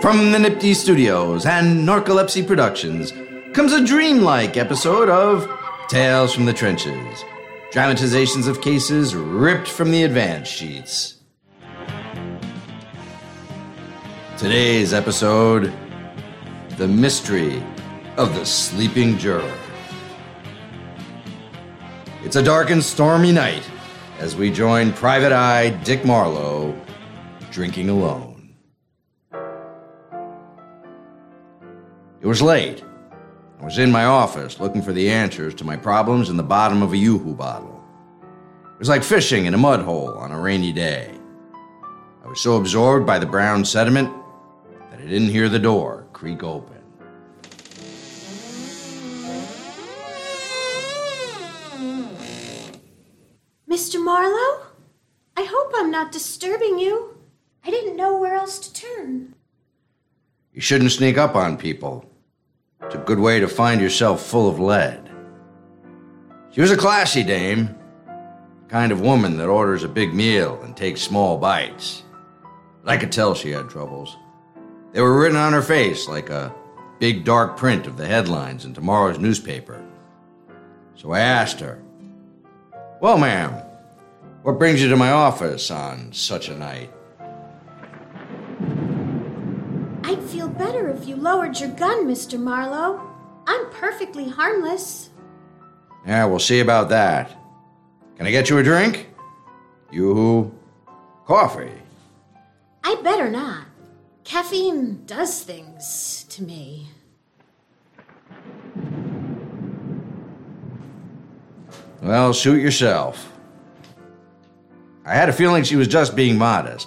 From the Nifty Studios and Narcolepsy Productions comes a dreamlike episode of Tales from the Trenches. Dramatizations of cases ripped from the advance sheets. Today's episode The Mystery of the Sleeping Juror. It's a dark and stormy night as we join Private Eye Dick Marlowe drinking alone. It was late. I was in my office looking for the answers to my problems in the bottom of a Yoo-Hoo bottle. It was like fishing in a mud hole on a rainy day. I was so absorbed by the brown sediment that I didn't hear the door creak open. Mr. Marlowe? I hope I'm not disturbing you. I didn't know where else to turn. You shouldn't sneak up on people. It's a good way to find yourself full of lead. She was a classy dame, kind of woman that orders a big meal and takes small bites. But I could tell she had troubles. They were written on her face like a big dark print of the headlines in tomorrow's newspaper. So I asked her, Well, ma'am, what brings you to my office on such a night? Better if you lowered your gun, Mr. Marlowe. I'm perfectly harmless. Yeah, we'll see about that. Can I get you a drink? You coffee. I better not. Caffeine does things to me. Well, suit yourself. I had a feeling she was just being modest,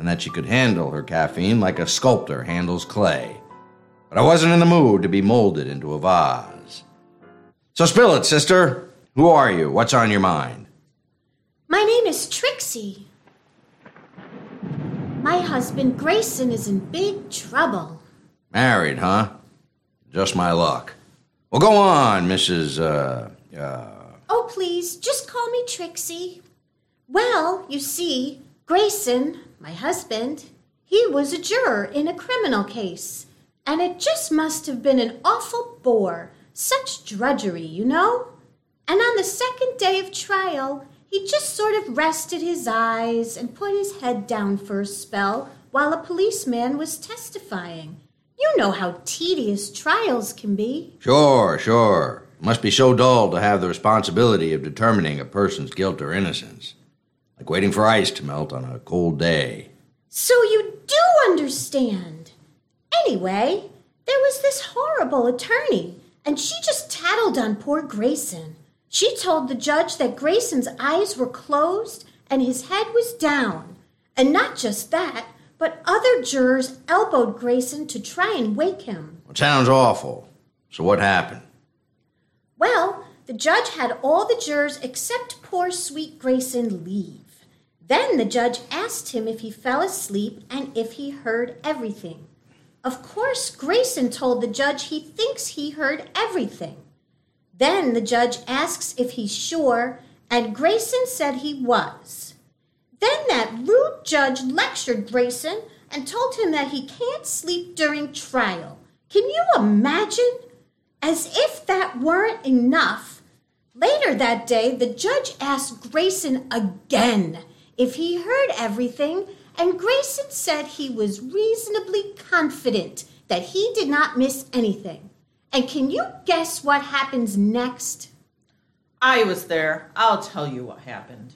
and that she could handle her caffeine like a sculptor handles clay. But I wasn't in the mood to be molded into a vase. So spill it, sister. Who are you? What's on your mind? My name is Trixie. My husband Grayson is in big trouble. Married, huh? Just my luck. Well, go on, Mrs. Uh, uh, Oh, please, just call me Trixie. Well, you see, Grayson, my husband, he was a juror in a criminal case. And it just must have been an awful bore. Such drudgery, you know? And on the second day of trial, he just sort of rested his eyes and put his head down for a spell while a policeman was testifying. You know how tedious trials can be. Sure, sure. Must be so dull to have the responsibility of determining a person's guilt or innocence. Like waiting for ice to melt on a cold day. So you do understand. Anyway, there was this horrible attorney, and she just tattled on poor Grayson. She told the judge that Grayson's eyes were closed and his head was down. And not just that, but other jurors elbowed Grayson to try and wake him. It sounds awful. So what happened? Well, the judge had all the jurors except poor sweet Grayson leave. Then the judge asked him if he fell asleep and if he heard everything. Of course, Grayson told the judge he thinks he heard everything. Then the judge asks if he's sure, and Grayson said he was. Then that rude judge lectured Grayson and told him that he can't sleep during trial. Can you imagine? As if that weren't enough, later that day the judge asked Grayson again if he heard everything, and Grayson said he was reasonably confident that he did not miss anything. And can you guess what happens next? I was there. I'll tell you what happened.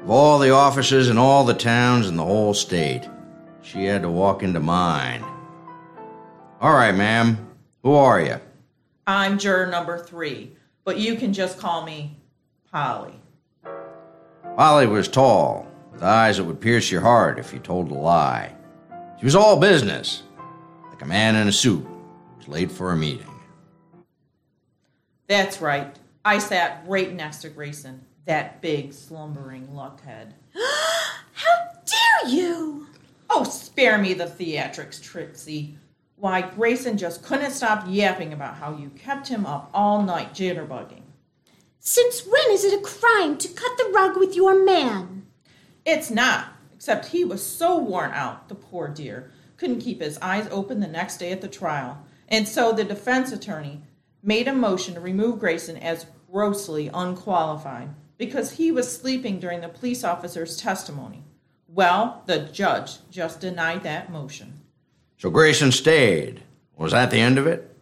Of all the offices in all the towns in the whole state, she had to walk into mine. All right, ma'am. Who are you? I'm juror number three, but you can just call me Polly. Polly was tall, with eyes that would pierce your heart if you told a lie. She was all business, like a man in a suit who was late for a meeting. That's right. I sat right next to Grayson, that big, slumbering luckhead. How dare you! Oh, spare me the theatrics, Trixie. Why, Grayson just couldn't stop yapping about how you kept him up all night jitterbugging. Since when is it a crime to cut the rug with your man? It's not, except he was so worn out, the poor dear, couldn't keep his eyes open the next day at the trial. And so the defense attorney made a motion to remove Grayson as grossly unqualified because he was sleeping during the police officer's testimony. Well, the judge just denied that motion. So Grayson stayed. Was that the end of it?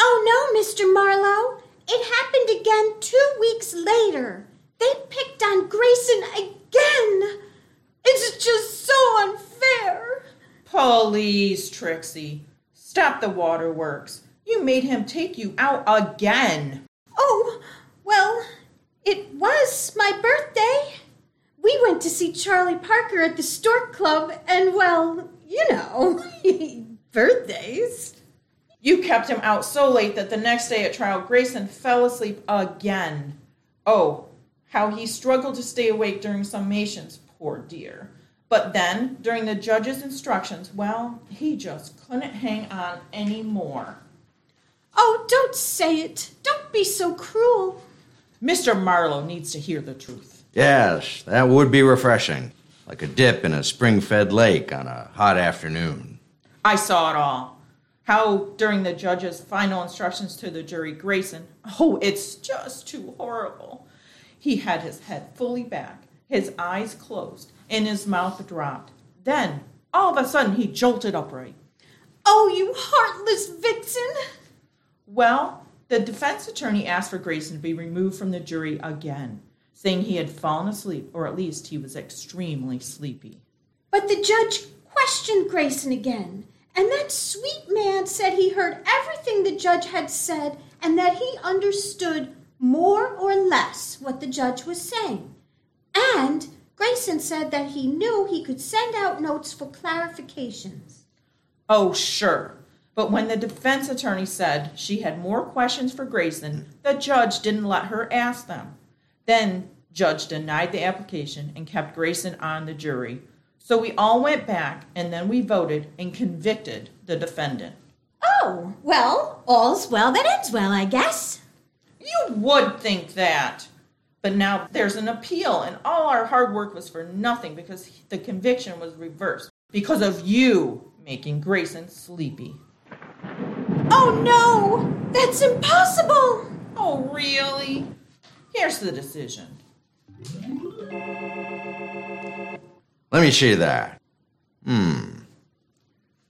Oh no, Mr. Marlowe. It happened again two weeks later. They picked on Grayson again. It's just so unfair. Please, Trixie, stop the waterworks. You made him take you out again. Oh, well, it was my birthday. We went to see Charlie Parker at the Stork Club, and well, you know, birthdays. You kept him out so late that the next day at trial, Grayson fell asleep again. Oh, how he struggled to stay awake during summations, poor dear. But then, during the judge's instructions, well, he just couldn't hang on anymore. Oh, don't say it. Don't be so cruel. Mr. Marlowe needs to hear the truth. Yes, that would be refreshing. Like a dip in a spring fed lake on a hot afternoon. I saw it all. How, during the judge's final instructions to the jury, Grayson, oh, it's just too horrible. He had his head fully back, his eyes closed, and his mouth dropped. Then, all of a sudden, he jolted upright. Oh, you heartless vixen! Well, the defense attorney asked for Grayson to be removed from the jury again, saying he had fallen asleep, or at least he was extremely sleepy. But the judge questioned Grayson again, and that sweet man said he heard everything the judge had said and that he understood more or less what the judge was saying. And Grayson said that he knew he could send out notes for clarifications. Oh, sure. But when the defense attorney said she had more questions for Grayson, the judge didn't let her ask them. Then judge denied the application and kept Grayson on the jury. So we all went back and then we voted and convicted the defendant. Oh, well, all's well that ends well, I guess. You would think that. But now there's an appeal, and all our hard work was for nothing because the conviction was reversed because of you making Grayson sleepy. Oh no! That's impossible! Oh, really? Here's the decision. Let me see that. Hmm.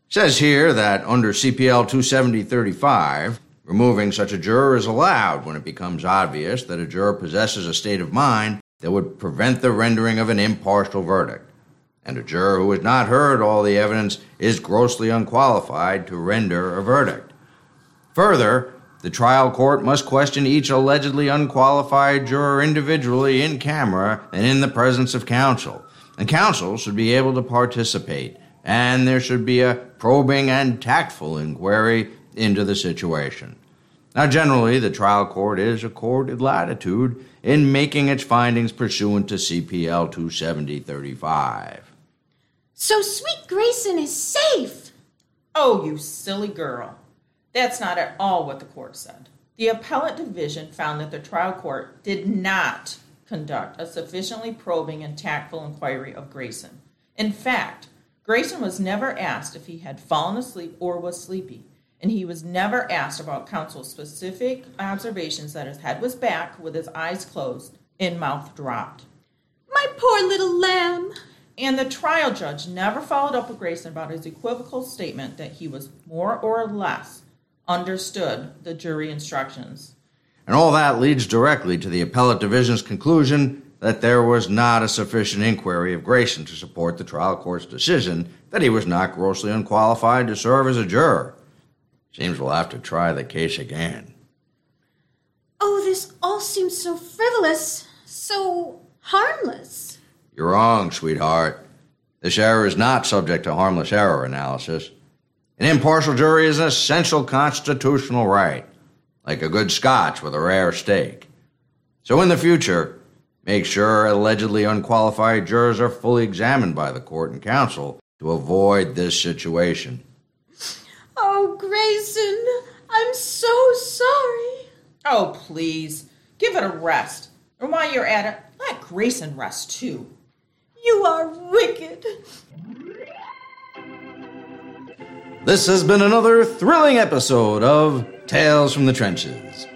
Says here that under CPL 27035, removing such a juror is allowed when it becomes obvious that a juror possesses a state of mind that would prevent the rendering of an impartial verdict. And a juror who has not heard all the evidence is grossly unqualified to render a verdict. Further, the trial court must question each allegedly unqualified juror individually in camera and in the presence of counsel. And counsel should be able to participate, and there should be a probing and tactful inquiry into the situation. Now, generally, the trial court is accorded latitude in making its findings pursuant to CPL 27035. So Sweet Grayson is safe. Oh, you silly girl. That's not at all what the court said. The appellate division found that the trial court did not conduct a sufficiently probing and tactful inquiry of Grayson. In fact, Grayson was never asked if he had fallen asleep or was sleepy, and he was never asked about counsel's specific observations that his head was back with his eyes closed and mouth dropped. My poor little lamb. And the trial judge never followed up with Grayson about his equivocal statement that he was more or less understood the jury instructions. And all that leads directly to the appellate division's conclusion that there was not a sufficient inquiry of Grayson to support the trial court's decision that he was not grossly unqualified to serve as a juror. Seems we'll have to try the case again. Oh, this all seems so frivolous, so harmless. You're wrong, sweetheart. This error is not subject to harmless error analysis. An impartial jury is an essential constitutional right, like a good scotch with a rare steak. So in the future, make sure allegedly unqualified jurors are fully examined by the court and counsel to avoid this situation. Oh, Grayson, I'm so sorry. Oh, please, give it a rest. And while you're at it, let Grayson rest too. You are wicked. This has been another thrilling episode of Tales from the Trenches.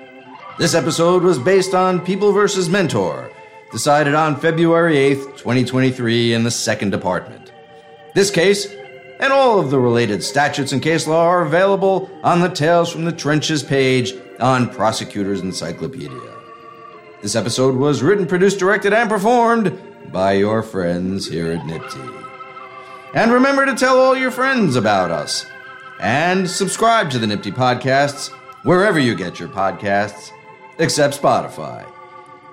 This episode was based on People vs. Mentor, decided on February 8th, 2023, in the Second Department. This case and all of the related statutes and case law are available on the Tales from the Trenches page on Prosecutor's Encyclopedia. This episode was written, produced, directed, and performed by your friends here at NYPTI. And remember to tell all your friends about us. And subscribe to the Nifty Podcasts wherever you get your podcasts, except Spotify.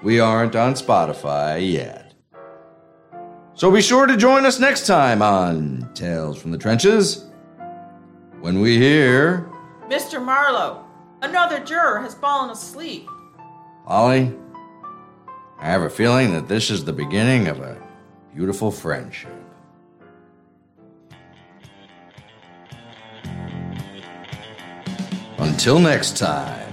We aren't on Spotify yet. So be sure to join us next time on Tales from the Trenches when we hear. Mr. Marlowe, another juror has fallen asleep. Polly, I have a feeling that this is the beginning of a beautiful friendship. Until next time.